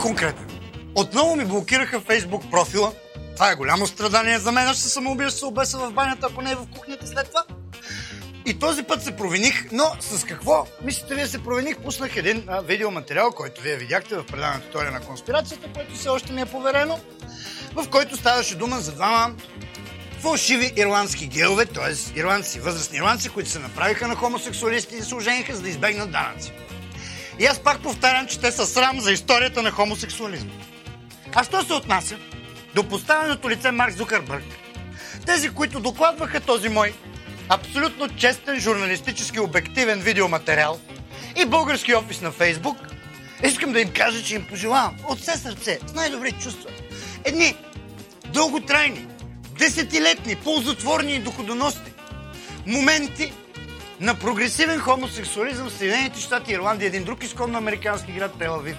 конкретен. Отново ми блокираха Фейсбук профила. Това е голямо страдание за мен. Ще самоубия, ще се обеса в банята, ако не е в кухнята след това. И този път се провиних, но с какво? Мислите, вие се провиних, пуснах един а, видеоматериал, който вие видяхте в предаването Теория на конспирацията, което все още ми е поверено, в който ставаше дума за двама фалшиви ирландски геове, т.е. ирландци, възрастни ирландци, които се направиха на хомосексуалисти и се ожениха, за да избегнат данъци. И аз пак повтарям, че те са срам за историята на хомосексуализма. А що се отнася до поставеното лице Марк Зукърбърг? Тези, които докладваха този мой абсолютно честен, журналистически обективен видеоматериал и български офис на Фейсбук, искам да им кажа, че им пожелавам от все сърце, с най-добри чувства, едни дълготрайни, десетилетни, ползотворни и доходоносни моменти на прогресивен хомосексуализъм в Съединените щати, Ирландия, един друг изконно американски град, Телавив.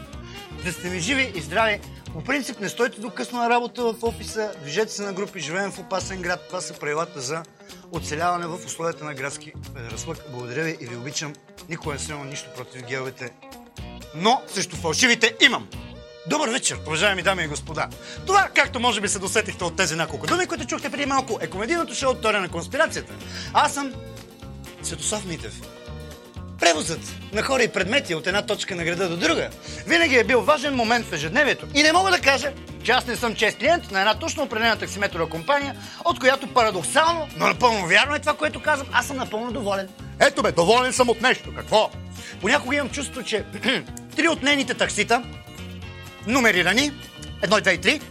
Да сте ми живи и здрави. По принцип не стойте до късно на работа в офиса, движете се на групи, живеем в опасен град. Това са правилата за оцеляване в условията на градски разлък. Благодаря ви и ви обичам. Никога не съм имал нищо против геовете, но срещу фалшивите имам. Добър вечер, уважаеми дами и господа. Това, както може би се досетихте от тези няколко думи, които чухте преди малко, е комедийното шоу Теория на конспирацията. Аз съм Светослав Митев. Превозът на хора и предмети от една точка на града до друга винаги е бил важен момент в ежедневието. И не мога да кажа, че аз не съм чест клиент на една точно определена таксиметрова компания, от която парадоксално, но напълно вярно е това, което казвам, аз съм напълно доволен. Ето бе, доволен съм от нещо. Какво? Понякога имам чувство, че три от нейните таксита, нумерирани, едно, две и три,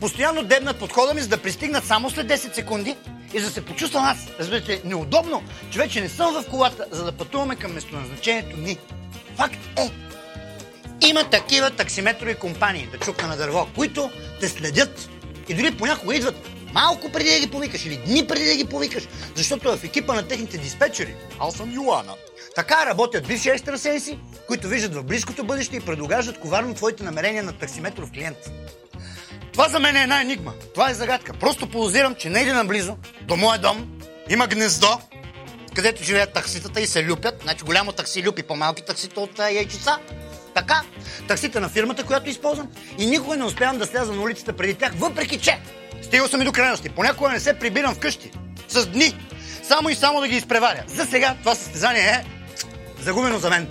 постоянно дебнат подхода ми, за да пристигнат само след 10 секунди и за да се почувствам аз, разбирате, неудобно, че вече не съм в колата, за да пътуваме към местоназначението ни. Факт е, има такива таксиметрови компании, да чукна на дърво, които те следят и дори понякога идват малко преди да ги повикаш или дни преди да ги повикаш, защото в екипа на техните диспетчери, аз съм Йоана, така работят бивши екстрасенси, които виждат в близкото бъдеще и предугаждат коварно твоите намерения на таксиметров клиент. Това за мен е една енигма. Това е загадка. Просто подозирам, че не иде наблизо до моя дом има гнездо, където живеят такситата и се люпят. Значи голямо такси люпи по-малки таксита от яйчица. Така, таксите на фирмата, която използвам и никога не успявам да сляза на улицата преди тях, въпреки че стигал съм и до крайности. Понякога не се прибирам вкъщи. С дни. Само и само да ги изпреваря. За сега това състезание е загубено за мен.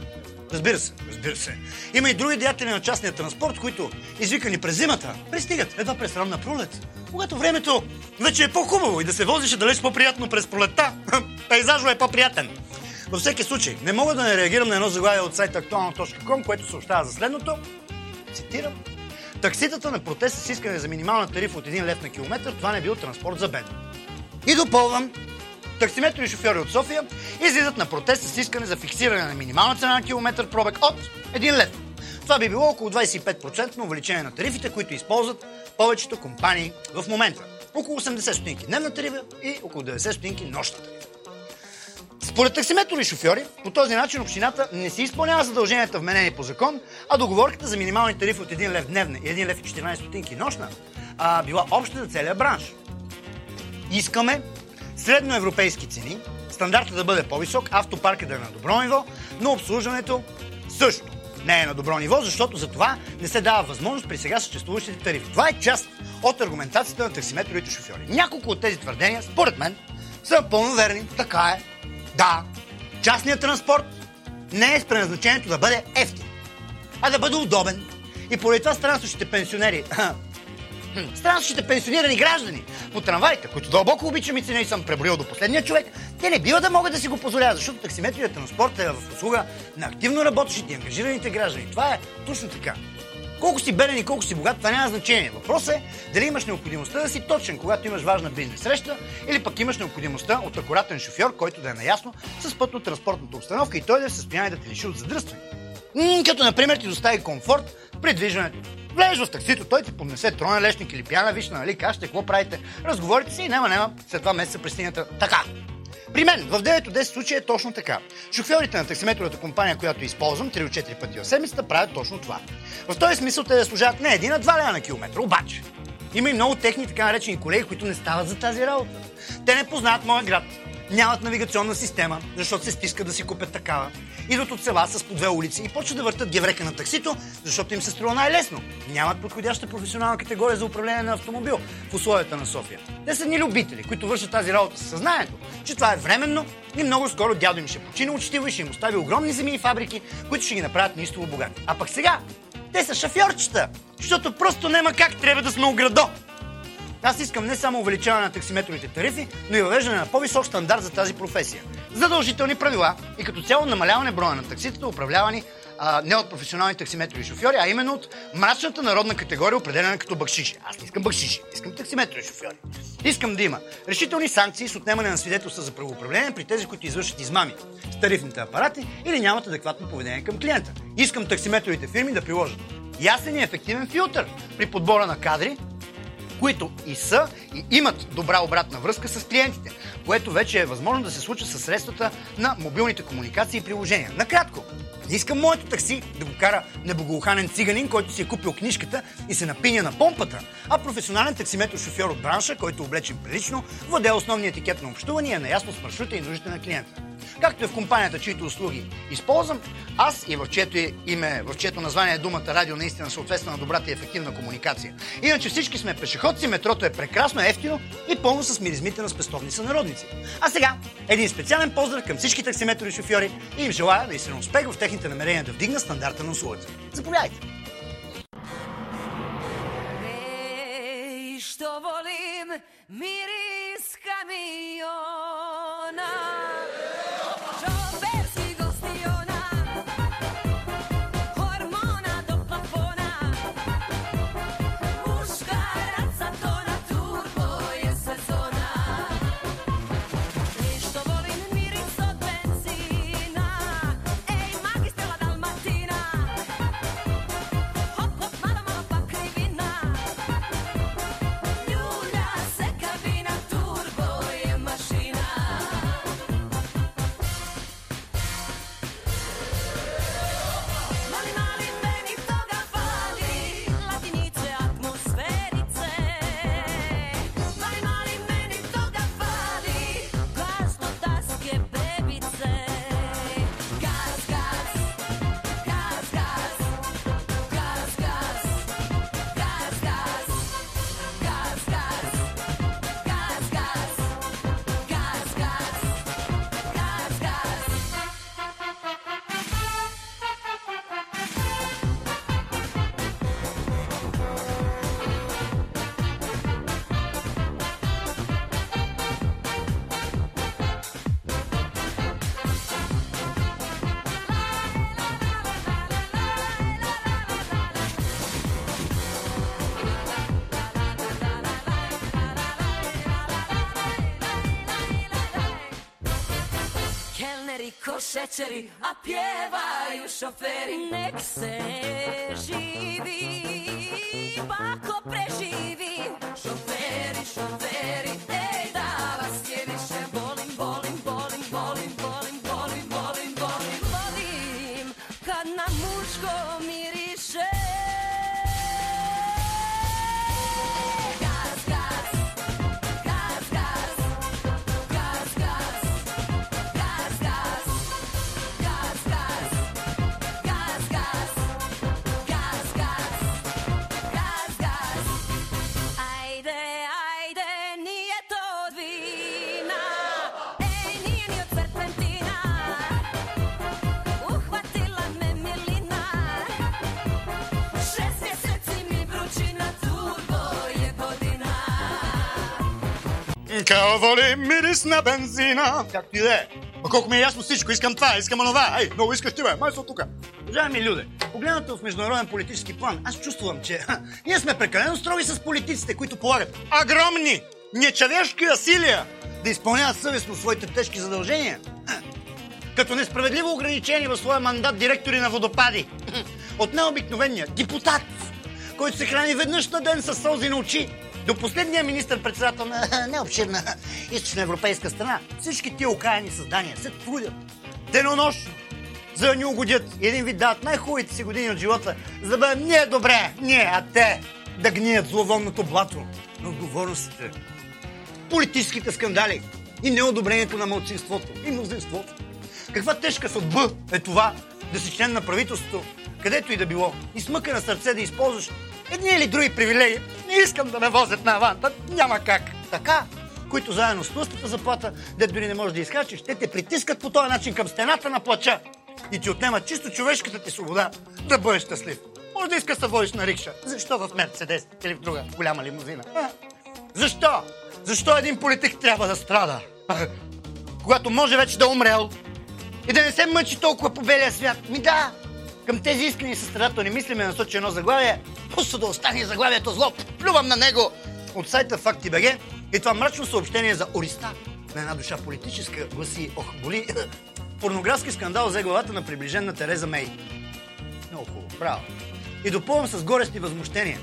Разбира се, разбира се. Има и други деятели на частния транспорт, които, извикани през зимата, пристигат едва през ранна пролет. Когато времето вече е по-хубаво и да се возиш е далеч по-приятно през пролетта, пейзажът е по-приятен. Във всеки случай, не мога да не реагирам на едно заглавие от сайта актуална.com, което съобщава за следното. Цитирам. Такситата на протест с искане за минимална тарифа от 1 лев на километър, това не бил транспорт за бедни. И допълвам, таксиметрови шофьори от София излизат на протест с искане за фиксиране на минимална цена на километър пробег от 1 лев. Това би било около 25% увеличение на тарифите, които използват повечето компании в момента. Около 80 стотинки дневна тарифа и около 90 стотинки нощна тарифа. Според таксиметрови шофьори, по този начин общината не си изпълнява задълженията вменени по закон, а договорката за минимални тарифи от 1 лев дневна и 1 лев и 14 стотинки нощна а, била обща за целия бранш. Искаме средноевропейски цени, стандарта да бъде по-висок, автопарка да е на добро ниво, но обслужването също не е на добро ниво, защото за това не се дава възможност при сега съществуващите тарифи. Това е част от аргументацията на таксиметровите шофьори. Няколко от тези твърдения, според мен, са пълно верни. Така е. Да, частният транспорт не е с предназначението да бъде ефтин, а да бъде удобен. И поради това странстващите пенсионери, странстващите пенсионирани граждани по трамваите, които дълбоко обичам и ценя и съм преброил до последния човек, те не бива да могат да си го позволяват, защото таксиметрият транспорт е в услуга на активно работещите и ангажираните граждани. Това е точно така. Колко си беден и колко си богат, това няма значение. Въпросът е дали имаш необходимостта да си точен, когато имаш важна бизнес среща, или пък имаш необходимостта от акуратен шофьор, който да е наясно с пътно-транспортната обстановка и той да е в състояние да те лиши от задръстване. Като, например, ти достави комфорт при движването. Влезеш в таксито, той ти поднесе тронен лешник или пяна вишна, нали, кажете, какво правите, разговорите си и няма, няма, след два месеца пристигнете така. При мен в 9 от 10 случаи е точно така. Шофьорите на таксиметровата компания, която използвам 3 от 4 пъти в седмицата, правят точно това. В този смисъл те да служат не един, а два лева на километр. Обаче, има и много техни така наречени колеги, които не стават за тази работа. Те не познават моя град. Нямат навигационна система, защото се стискат да си купят такава. Идват от села с по две улици и почват да въртат геврека на таксито, защото им се струва най-лесно. Нямат подходяща професионална категория за управление на автомобил в условията на София. Те са ни любители, които вършат тази работа с съзнанието, че това е временно и много скоро дядо им ще почине учтиво и ще им остави огромни земи и фабрики, които ще ги направят неистово богати. А пък сега, те са шофьорчета, защото просто няма как трябва да сме оградо. Аз искам не само увеличаване на таксиметровите тарифи, но и въвеждане на по-висок стандарт за тази професия. Задължителни правила и като цяло намаляване броя на такситата, управлявани а, не от професионални таксиметрови шофьори, а именно от мрачната народна категория, определена като бакшиши. Аз не искам бакшиши, искам таксиметрови шофьори. Искам да има решителни санкции с отнемане на свидетелства за правоуправление при тези, които извършат измами с тарифните апарати или нямат адекватно поведение към клиента. Искам таксиметровите фирми да приложат ясен и ефективен филтър при подбора на кадри, които и са и имат добра обратна връзка с клиентите, което вече е възможно да се случи с средствата на мобилните комуникации и приложения. Накратко, не искам моето такси да го кара неблагоуханен циганин, който си е купил книжката и се напиня на помпата, а професионален таксиметр шофьор от бранша, който е облечен прилично, владее основния етикет на общуване и е наясно с маршрута и нуждите на клиента. Както е в компанията, чието услуги използвам, аз и в чието име, в чието название е думата радио наистина съответства на добрата и ефективна комуникация. Иначе всички сме пешеходци, метрото е прекрасно, ефтино и пълно с миризмите на спестовни сънародници. А сега един специален поздрав към всички таксиметрови шофьори и им желая наистина успех в техните намерения да вдигна стандарта на услугата. Заповядайте! Što volim miris kamiona Kelneri ko šećeri, a pjevaju šoferi. Nek se živi, pa ko preživi. Šoferi, šoferi, Kao волим мирис на бензина. Както и да е. Ма колко ми е ясно всичко. Искам това, искам онова. Ей, много искаш ти, бе. Май са тук. Уважаеми люди, погледнато в международен политически план, аз чувствам, че ха, ние сме прекалено строги с политиците, които полагат огромни, нечовешки усилия да изпълняват съвестно своите тежки задължения. Като несправедливо ограничени в своя мандат директори на водопади. От необикновения депутат, който се храни веднъж на ден с сълзи на очи, до последния министр-председател на необширна източна европейска страна. Всички тия окаяни създания се трудят денонощно, за да ни угодят един вид дават най-хубавите си години от живота, за да бъдем ние добре, ние, а те да гният зловонното блато на отговорностите. Политическите скандали, и неодобрението на мълцинството и мнозинството. Каква тежка съдба е това да си член на правителството, където и да било, и смъка на сърце да използваш едни или други привилегии. Не искам да ме возят на аванта, няма как. Така, които заедно с тлъстата заплата, де дори не можеш да изкачиш, те те притискат по този начин към стената на плача и ти отнемат чисто човешката ти свобода да бъдеш щастлив. Може да искаш да водиш на рикша. Защо в Мерцедес или в друга голяма лимузина? А? Защо? Защо един политик трябва да страда? А? Когато може вече да е умрел и да не се мъчи толкова по белия свят. Ми да, към тези искрени състрадателни мисли ме насочи едно заглавие. Просто да остане заглавието зло. Плювам на него. От сайта Факти.бг и това мрачно съобщение за Ориста на една душа политическа гласи, ох, боли, порнографски скандал взе главата на приближена Тереза Мей. Много хубаво, браво. И допълвам с горести възмущения.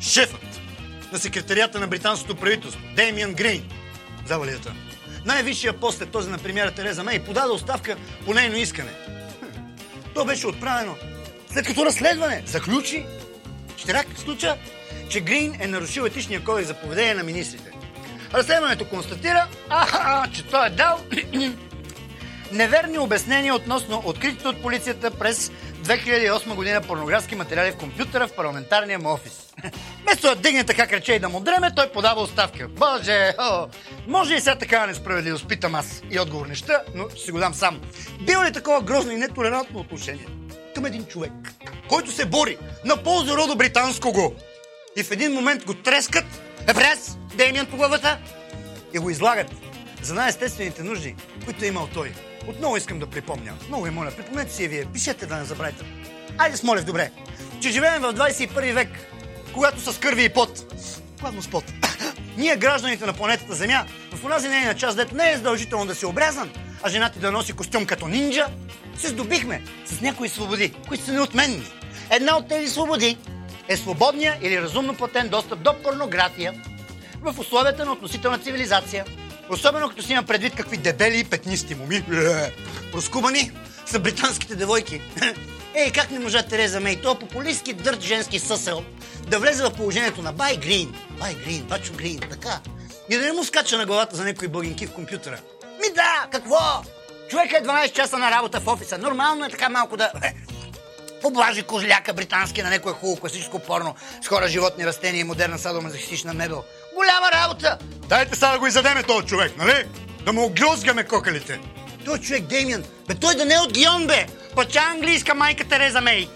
Шефът на секретарията на британското правителство, Деймиан Грейн, завалията. Най-висшия пост е този на премиера Тереза Мей подаде оставка по нейно искане. То беше отправено след като разследване заключи, щерак случа, че Грин е нарушил етичния кодекс за поведение на министрите. Разследването констатира, а, че той е дал неверни обяснения относно откритите от полицията през 2008 година порнографски материали в компютъра в парламентарния му офис. Вместо да дигне така краче и да му дреме, той подава оставка. Боже, о, може и сега такава несправедливост, питам аз и отговор неща, но си го дам сам. Било ли такова грозно и нетолерантно отношение към един човек, който се бори на полза родо британско го и в един момент го трескат, е прес, Демиан по главата и го излагат за най-естествените нужди, които е имал той. Отново искам да припомня. Много ви моля, припомнете си вие. Пишете да не забравяйте. Айде с молев, добре. Че живеем в 21 век, когато с кърви и пот. Главно с пот. Ние, гражданите на планетата Земя, в онази нейна част, дето не е задължително да си обрязан, а жената да носи костюм като нинджа, се здобихме с някои свободи, които са неотменни. Една от тези свободи е свободния или разумно платен достъп до порнография в условията на относителна цивилизация. Особено като си има предвид какви дебели и петнисти моми, е, проскубани са британските девойки. Ей, как не можа Тереза Мей, то популистски дърт женски съсел, да влезе в положението на Бай Грин, Бай Грин, Бачо Грин, така, и да не му скача на главата за някои бългинки в компютъра. Ми да, какво? Човека е 12 часа на работа в офиса. Нормално е така малко да е, поблажи кожляка британски на някое хубаво класическо порно с хора, животни, растения и модерна садомазохистична мебел. Голяма работа! Дайте сега да го изядеме този човек, нали? Да му огрозгаме кокалите. Той човек Демиан, бе той да не е от Гион, бе! Пача английска майка Тереза Мей.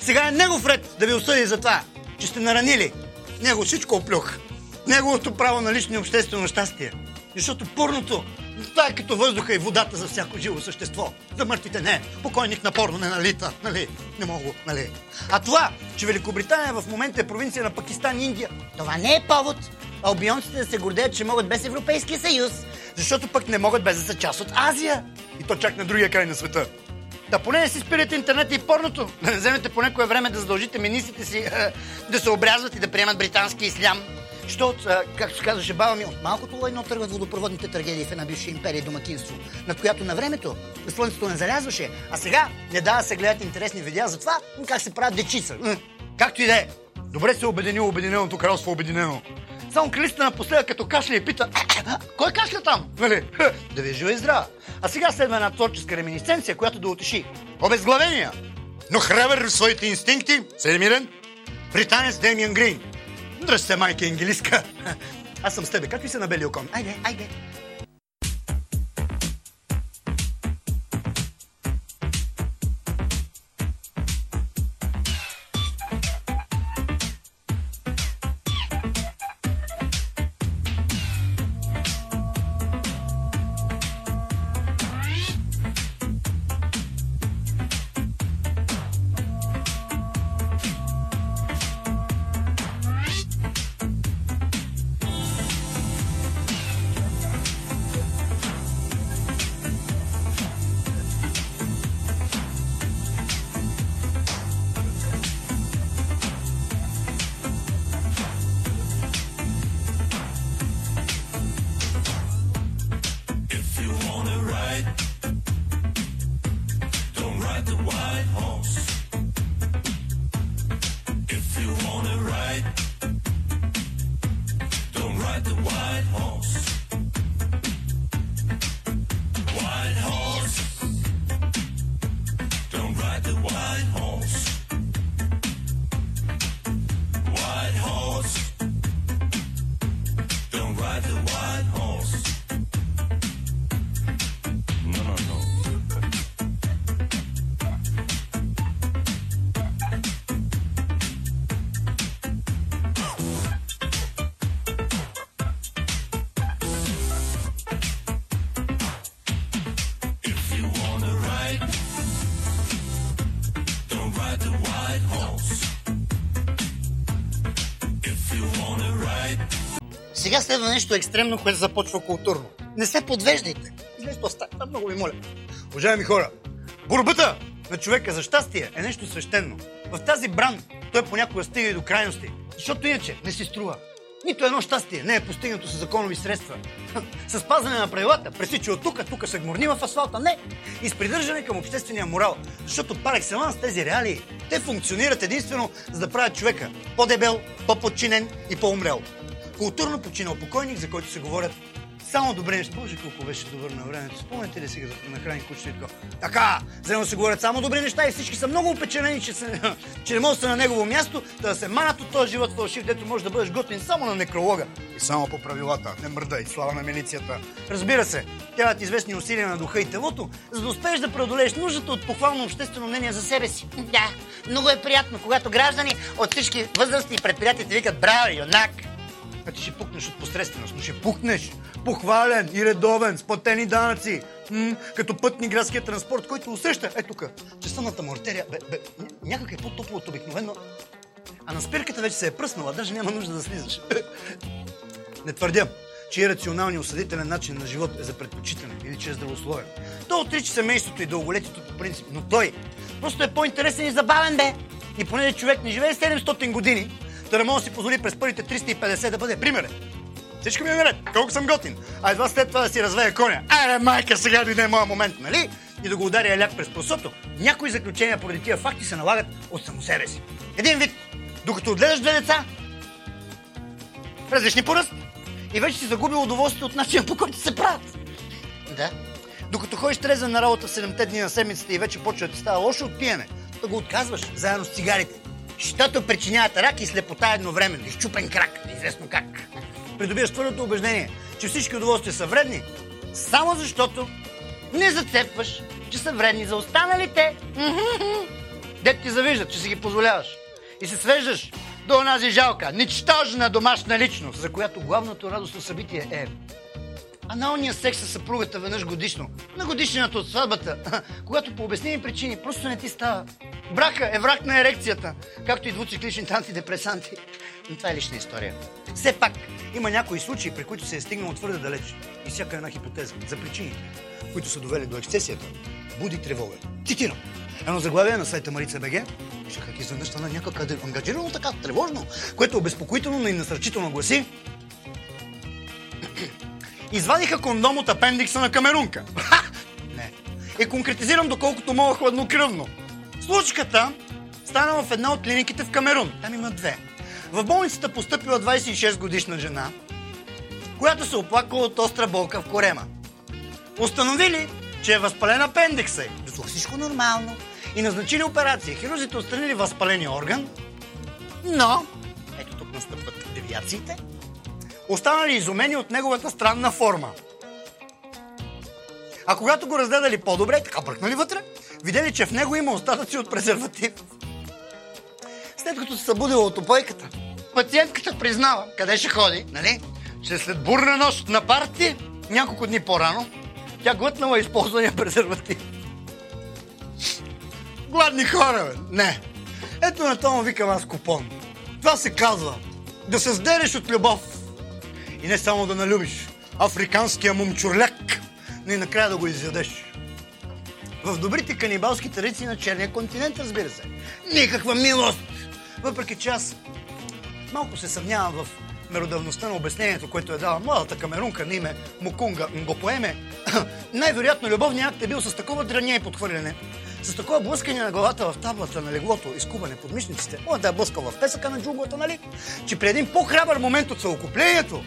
Сега е негов ред да ви осъди за това, че сте наранили. Него всичко оплюх. Неговото право на лично и обществено щастие. Защото порното, това е като въздуха и водата за всяко живо същество. За мъртвите не. Покойник на порно не налита. Нали? Не мога, нали? А това, че Великобритания в момента е провинция на Пакистан и Индия, това не е повод. Албионците да се гордеят, че могат без Европейския съюз, защото пък не могат без да са част от Азия. И то чак на другия край на света. Да поне не си спирате интернет и порното. Да не вземете по някое време да задължите министрите си да се обрязват и да приемат британски ислям. Що от, както се казваше баба ми, от малкото лайно тръгват водопроводните трагедии в една бивша империя и домакинство, над която на времето слънцето не залязваше, а сега не дава да се гледат интересни видеа за това как се правят дечица. Както и да е. Добре се обединило Обединеното кралство Обединено. Само кралистата напоследък като кашля и пита, кой кашля там? Нали? Да ви е жива и здрава. А сега следва една творческа реминисценция, която да отеши. Обезглавения, но храбър в своите инстинкти, седемирен, британец Демиан Грин. Здрасти, майка Ингелиска. Аз съм с тебе. Как ви се на белия окон? Айде, айде. Сега следва нещо екстремно, което започва културно. Не се подвеждайте. Излезте остата, много ви моля. Уважаеми хора, борбата на човека за щастие е нещо свещено. В тази бран той понякога стига и до крайности, защото иначе не си струва. Нито едно щастие не е постигнато с законови средства. С спазване на правилата, пресича от тук, тук се гмурни в асфалта. Не! И с придържане към обществения морал. Защото пар екселанс тези реалии, те функционират единствено за да правят човека по-дебел, по-подчинен и по-умрел. Културно починал покойник, за който се говорят само добре неща. Боже, колко беше добър на времето. Спомняте ли си да нахрани кучето Така, за него се говорят само добри неща и всички са много опеченени, че, са, че не могат да са на негово място, да се манат от този живот фалшив, дето може да бъдеш готин само на некролога. И само по правилата. Не мърдай, слава на милицията. Разбира се, трябват известни усилия на духа и телото, за да успееш да преодолееш нуждата от похвално обществено мнение за себе си. Да, много е приятно, когато граждани от всички възрасти и предприятия ти викат браво, юнак. А ти ще пукнеш от посредственост, но ще пукнеш похвален и редовен, с платени данъци, м- като пътни градския транспорт, който усеща, е тук, че съдната му артерия, бе, бе, някак е по-топло от обикновено, а на спирката вече се е пръснала, даже няма нужда да слизаш. Не твърдя, че е рационалния осъдителен начин на живот е за предпочитане или че е здравословен. Той отрича семейството и дълголетието по принцип, но той просто е по-интересен и забавен, бе. И понеже човек не живее 700 години, да не може да си позволи през първите 350 да бъде примерен. Всичко ми е наред. Колко съм готин. А едва след това да си развея коня. Аре, майка, сега дойде моя момент, нали? И да го ударя ляк през просото. Някои заключения поради тия факти се налагат от само себе си. Един вид. Докато отгледаш две деца, различни по ръст, и вече си загубил удоволствие от начина по който се правят. Да. Докато ходиш трезен на работа в 7 дни на седмицата и вече почва да ти става лошо от пиене, да го отказваш заедно с цигарите. Щото причиняват рак и слепота едновременно. Изчупен крак, неизвестно как придобиеш твърдото убеждение, че всички удоволствия са вредни, само защото не зацепваш, че са вредни за останалите. Дет ти завиждат, че си ги позволяваш. И се свеждаш до онази жалка, ничтожна домашна личност, за която главното радостно събитие е аналния секс с съпругата веднъж годишно. На годишнината от сватбата, когато по обясними причини просто не ти става. Брака е враг на ерекцията, както и двуцикличните антидепресанти. Но това е лична история. Все пак има някои случаи, при които се е стигнало твърде далеч. И всяка една хипотеза за причините, които са довели до ексцесията, буди тревога. Цитирам. Едно заглавие на сайта Марица БГ. Как изведнъж стана някак ангажирано така тревожно, което обезпокоително, но и насърчително гласи. Извадиха кондом от апендикса на камерунка. Не. И конкретизирам доколкото мога хладнокръвно. Случката стана в една от клиниките в Камерун. Там има две. В болницата поступила 26 годишна жена, която се оплакала от остра болка в корема. Установили, че е възпален апендикса. Било всичко нормално. И назначили операция. Хирурзите отстранили възпаления орган, но, ето тук настъпват девиациите, останали изумени от неговата странна форма. А когато го разгледали по-добре, така бръкнали вътре, видели, че в него има остатъци от презерватив. След като се събудила от опойката, пациентката признава къде ще ходи, нали? Че след бурна нощ на парти, няколко дни по-рано, тя глътнала използвания презерватив. Гладни хора, бе. Не. Ето на това викам аз купон. Това се казва да се сдереш от любов. И не само да налюбиш африканския мумчурляк, но и накрая да го изядеш. В добрите канибалски традиции на черния континент, разбира се. Никаква милост! Въпреки че аз малко се съмнявам в меродавността на обяснението, което е дала младата камерунка на име Мукунга Ngопоеме, най-вероятно любовният акт е бил с такова дръние и подхвърляне, с такова блъскане на главата в таблата на леглото, изкубане под мишниците, о да е блъскал в песъка на джунглата, нали? Че при един по-храбър момент от съокуплението,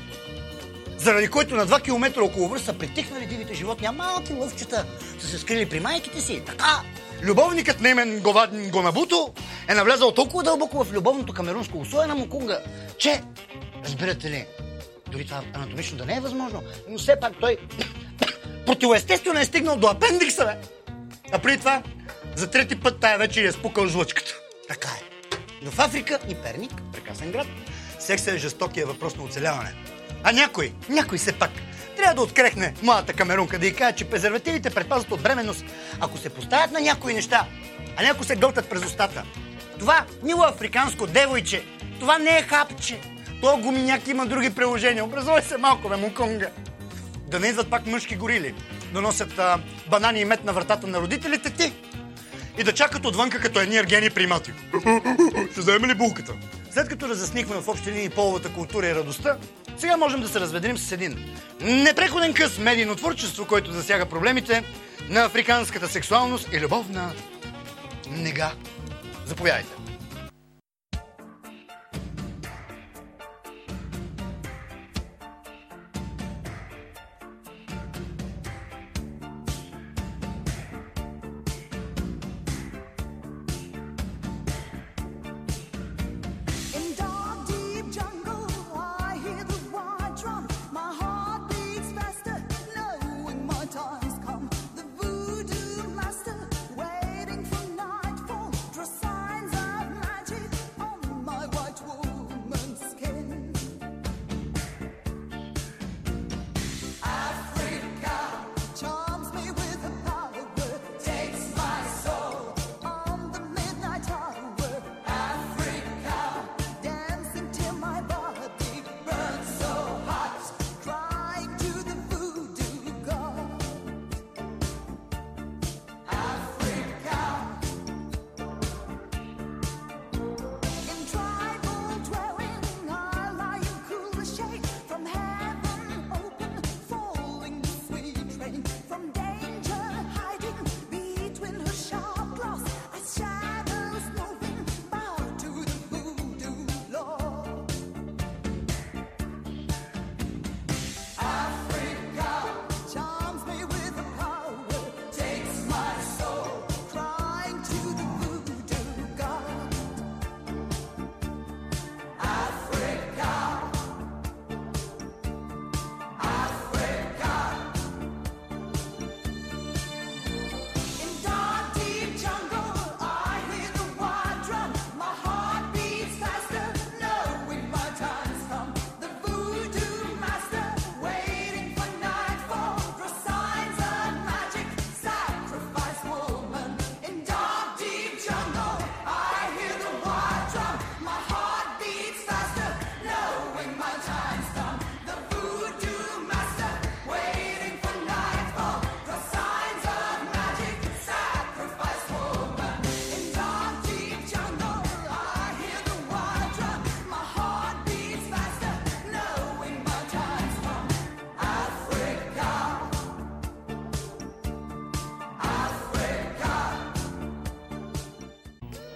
заради който на 2 км около връз са притихнали дивите животни, а малки лъвчета са се скрили при майките си. Така, любовникът на имен Гонабуто е навлязал толкова дълбоко в любовното камерунско условие на Мукунга, че, разбирате ли, дори това анатомично да не е възможно, но все пак той противоестествено е стигнал до апендикса, бе. А преди това, за трети път тая вечер е спукал жлъчката. Така е. Но в Африка и Перник, прекрасен град, сексът е жестокия въпрос на оцеляване. А някой, някой все пак, трябва да открехне младата камерунка да й каже, че презервативите предпазват от бременност, ако се поставят на някои неща, а някои се гълтат през устата. Това мило африканско девойче, това не е хапче, То гуминяк има други приложения. Образувай се малко, бе, муконга. Да не идват пак мъжки горили. Да носят а, банани и мед на вратата на родителите ти. И да чакат отвънка като едни ергени примати. Ще вземе ли булката? След като разяснихме в общи линии половата култура и радостта, сега можем да се разведем с един непреходен къс медийно творчество, който засяга проблемите на африканската сексуалност и любовна нега. Заповядайте.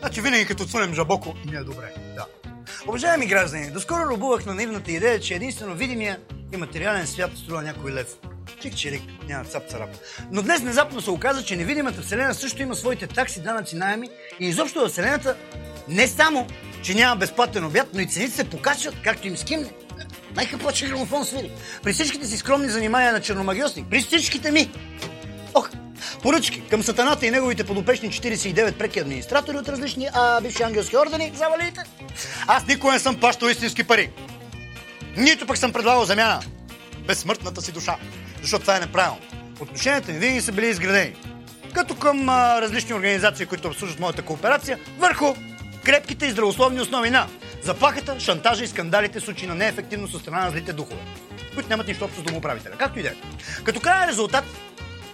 Значи винаги като цунем жабоко, ни е добре. Да. Уважаеми граждани, доскоро любувах на наивната идея, че единствено видимия и материален свят струва някой лев. Чик чирик, няма цап царап. Но днес внезапно се оказа, че невидимата вселена също има своите такси, данъци, найеми и изобщо във вселената не само, че няма безплатен обяд, но и цените се покачват, както им скимне. Майка плаче грамофон свири. При всичките си скромни занимания на черномагиосник, при всичките ми, поръчки към сатаната и неговите подопечни 49 преки администратори от различни а, бивши ангелски ордени, завалите. Аз никога не съм плащал истински пари. Нито пък съм предлагал замяна. Безсмъртната си душа. Защото това е неправилно. Отношенията ми винаги са били изградени. Като към а, различни организации, които обслужват моята кооперация, върху крепките и здравословни основи на заплахата, шантажа и скандалите в случаи на неефективност от страна на злите духове, които нямат нищо общо с домоправителя. Както и да е. Като крайен резултат,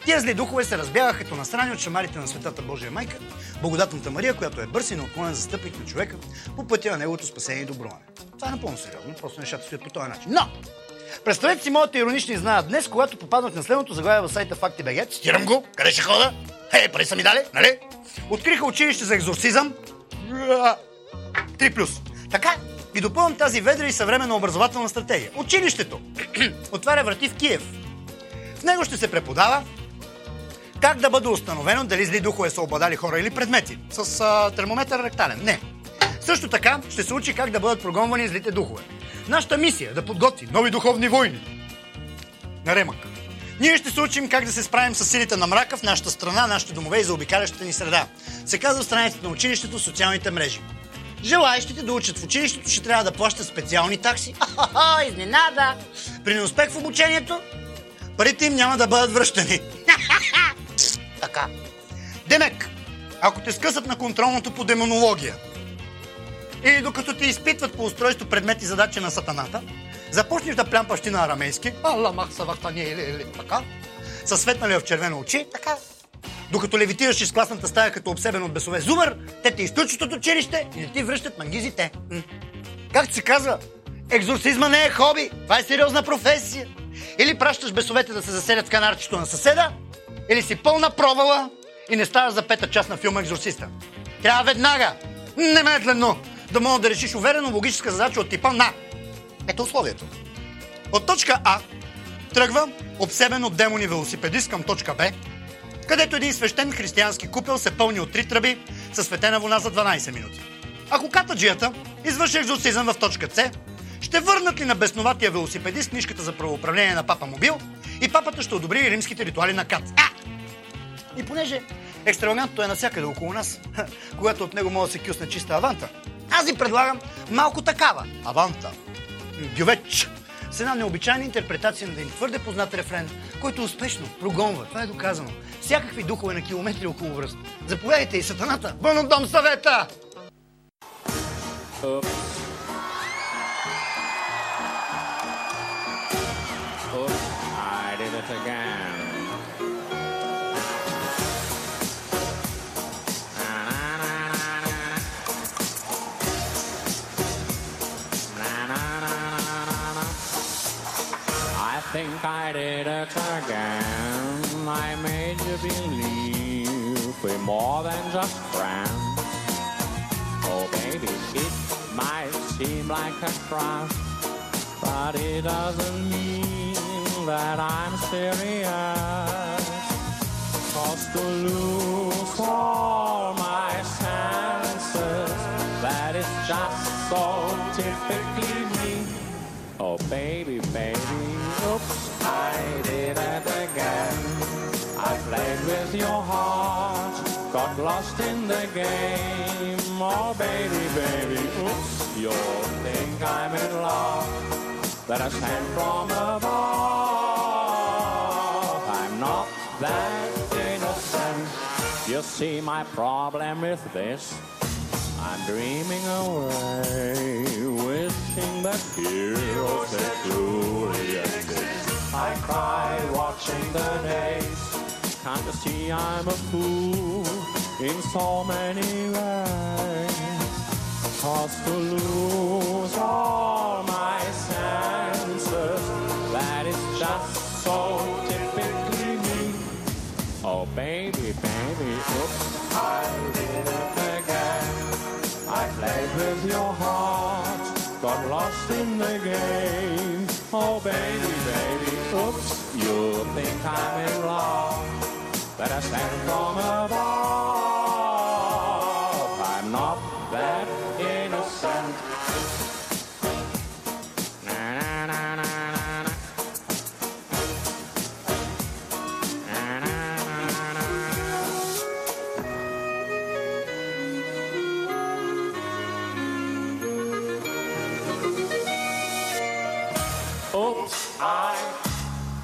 Тия зли духове се разбягаха като насрани от шамарите на Светата Божия майка, благодатната Мария, която е бърз и неотклонен застъпник на човека по пътя на неговото спасение и доброване. Това е напълно сериозно, просто нещата стоят по този начин. Но! Представете си моята иронична изненада днес, когато попаднах на следното заглавие в сайта Факти.bg. Цитирам го. Къде ще хода? Хей, пари са ми дали, нали? Откриха училище за екзорцизъм. 3 плюс. Така и допълвам тази ведра и съвременна образователна стратегия. Училището отваря врати в Киев. В него ще се преподава как да бъде установено дали зли духове са обладали хора или предмети. С а, термометър ректален. Не. Също така ще се учи как да бъдат прогонвани злите духове. Нашата мисия е да подготви нови духовни войни. На Ремък. Ние ще се учим как да се справим с силите на мрака в нашата страна, нашите домове и за обикалящата ни среда. Се казва в страниците на училището социалните мрежи. Желаящите да учат в училището ще трябва да плащат специални такси. Ахаха, изненада! При неуспех в обучението, парите им няма да бъдат връщани. така. Демек, ако те скъсат на контролното по демонология, Или докато ти изпитват по устройство предмети задачи на сатаната, започнеш да плямпаш ти на арамейски, ала махса вахтани или, или така, със светнали в червено очи, така. Докато левитираш из класната стая като обсебен от бесове зубър, те те изключат от училище и не ти връщат мангизите. М. Както се казва, екзорцизма не е хоби, това е сериозна професия. Или пращаш бесовете да се заселят в канарчето на съседа, или си пълна провала и не ставаш за пета част на филма Екзорциста. Трябва веднага, немедлено, да мога да решиш уверено логическа задача от типа на. Ето условието. От точка А тръгва обсебен от демони велосипедист към точка Б, където един свещен християнски купел се пълни от три тръби със светена вода за 12 минути. Ако катаджията извърши екзорцизъм в точка С, ще върнат ли на бесноватия велосипедист книжката за правоуправление на папа Мобил и папата ще одобри римските ритуали на Кац. А! И понеже екстравагантното е навсякъде около нас, когато от него може да се кюсне чиста аванта, аз ви предлагам малко такава аванта. Бювеч. С една необичайна интерпретация на един твърде познат рефрен, който успешно прогонва, това е доказано, всякакви духове на километри около връст. Заповядайте и сатаната, вън от дом съвета! Oops, I did think I did it again. I made you believe we're more than just friends. Oh, baby, it might seem like a crush, but it doesn't mean that I'm serious. Cause to lose all my senses, that is just so typically me. Oh, baby, baby, oops, I did it again. I played with your heart, got lost in the game. Oh, baby, baby, oops, you'll think I'm in love, that I sent from above. I'm not that innocent. You see, my problem with this. I'm dreaming away, wishing that heroes they truly cry watching the days. Can't you see I'm a fool in so many ways? Cause to lose all my senses, that is just so typically me. Oh baby, baby, oops, I did it again. I played with your heart, got lost in the game. Oh baby, baby, You'll think I'm in wrong, but I stand from above. I'm not that innocent. Oops, I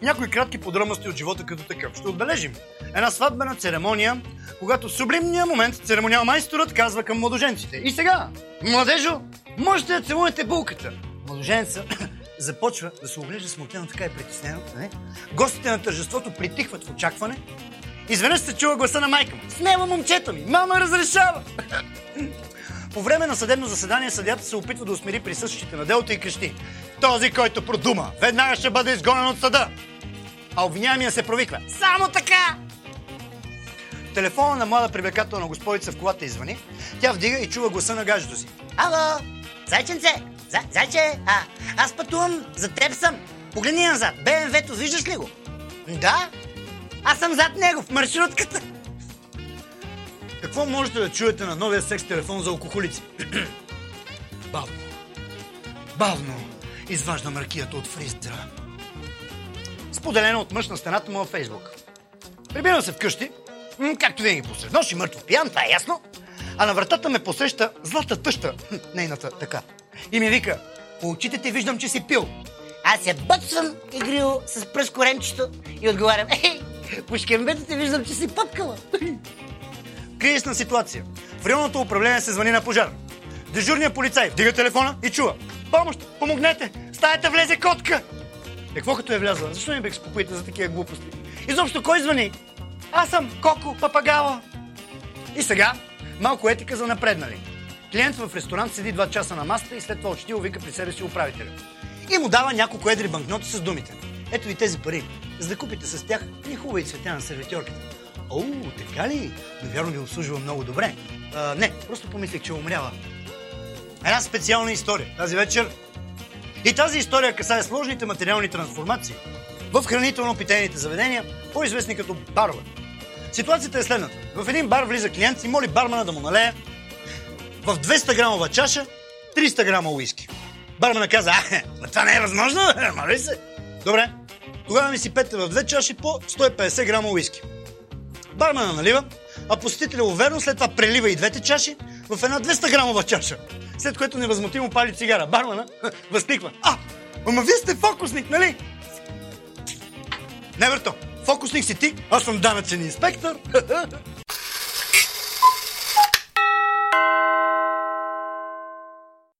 to your heart, lost, lost in this game, baby. Oops, you think that I'm sent from above. I'm not that innocent. Отличен 6. Някои кратки подробности от живота като такъв. Ще отбележим. Една сватбена церемония, когато в сублимния момент церемониал майсторът казва към младоженците. И сега, младежо, можете да целунете булката. Младоженца започва да се оглежда смутено, така и притеснено. Не? Гостите на тържеството притихват в очакване. Изведнъж се чува гласа на майка му. Смела момчето ми, мама разрешава. По време на съдебно заседание съдята се опитва да усмири присъщите на делото и крещи. Този, който продума, веднага ще бъде изгонен от съда. А обвиняемия се провиква. Само така! Телефона на млада привлекателна господица в колата извъни. Тя вдига и чува гласа на гаджето си. Ало, зайченце, за, зайче, а, аз пътувам, за теб съм. Погледни назад, БМВ-то, виждаш ли го? Да, аз съм зад него, в маршрутката. Какво можете да чуете на новия секс телефон за алкохолици? Бавно. Бавно изважда маркията от фризера. Споделено от мъж на стената му във Фейсбук. Прибирам се вкъщи както винаги посред нощ и мъртво пиян, това е ясно. А на вратата ме посреща злата тъща, нейната така. И ми вика, по очите ти виждам, че си пил. Аз се бъцвам игриво с пръст коремчето и отговарям, ей, по шкембето те виждам, че си пъпкала. Кризисна ситуация. В районното управление се звъни на пожар. Дежурният полицай вдига телефона и чува. Помощ! Помогнете! Стаята влезе котка! Какво като е влязла? Защо не безпокоите за такива глупости? Изобщо кой звъни? Аз съм Коко Папагала. И сега малко етика за напреднали. Клиент в ресторант седи два часа на масата и след това учтиво вика при себе си управителя. И му дава няколко едри банкноти с думите. Ето ви тези пари. За да купите с тях ни хубави цветя на сервитьорката. О, така ли? Но вярно ви обслужва много добре. А, не, просто помислих, че умрява. Една специална история тази вечер. И тази история касае сложните материални трансформации в хранително-питейните заведения, по-известни като барове. Ситуацията е следната. В един бар влиза клиент и моли бармана да му налее в 200 грамова чаша 300 грама уиски. Бармана каза, а, ма това не е възможно, моли се. Добре, тогава ми си пете в две чаши по 150 грама уиски. Бармана налива, а посетителя уверено след това прелива и двете чаши в една 200 грамова чаша. След което невъзмутимо пали цигара. Бармана възкликва. А, ама вие сте фокусник, нали? Не, Верто, фокусник си ти, аз съм данъчен инспектор.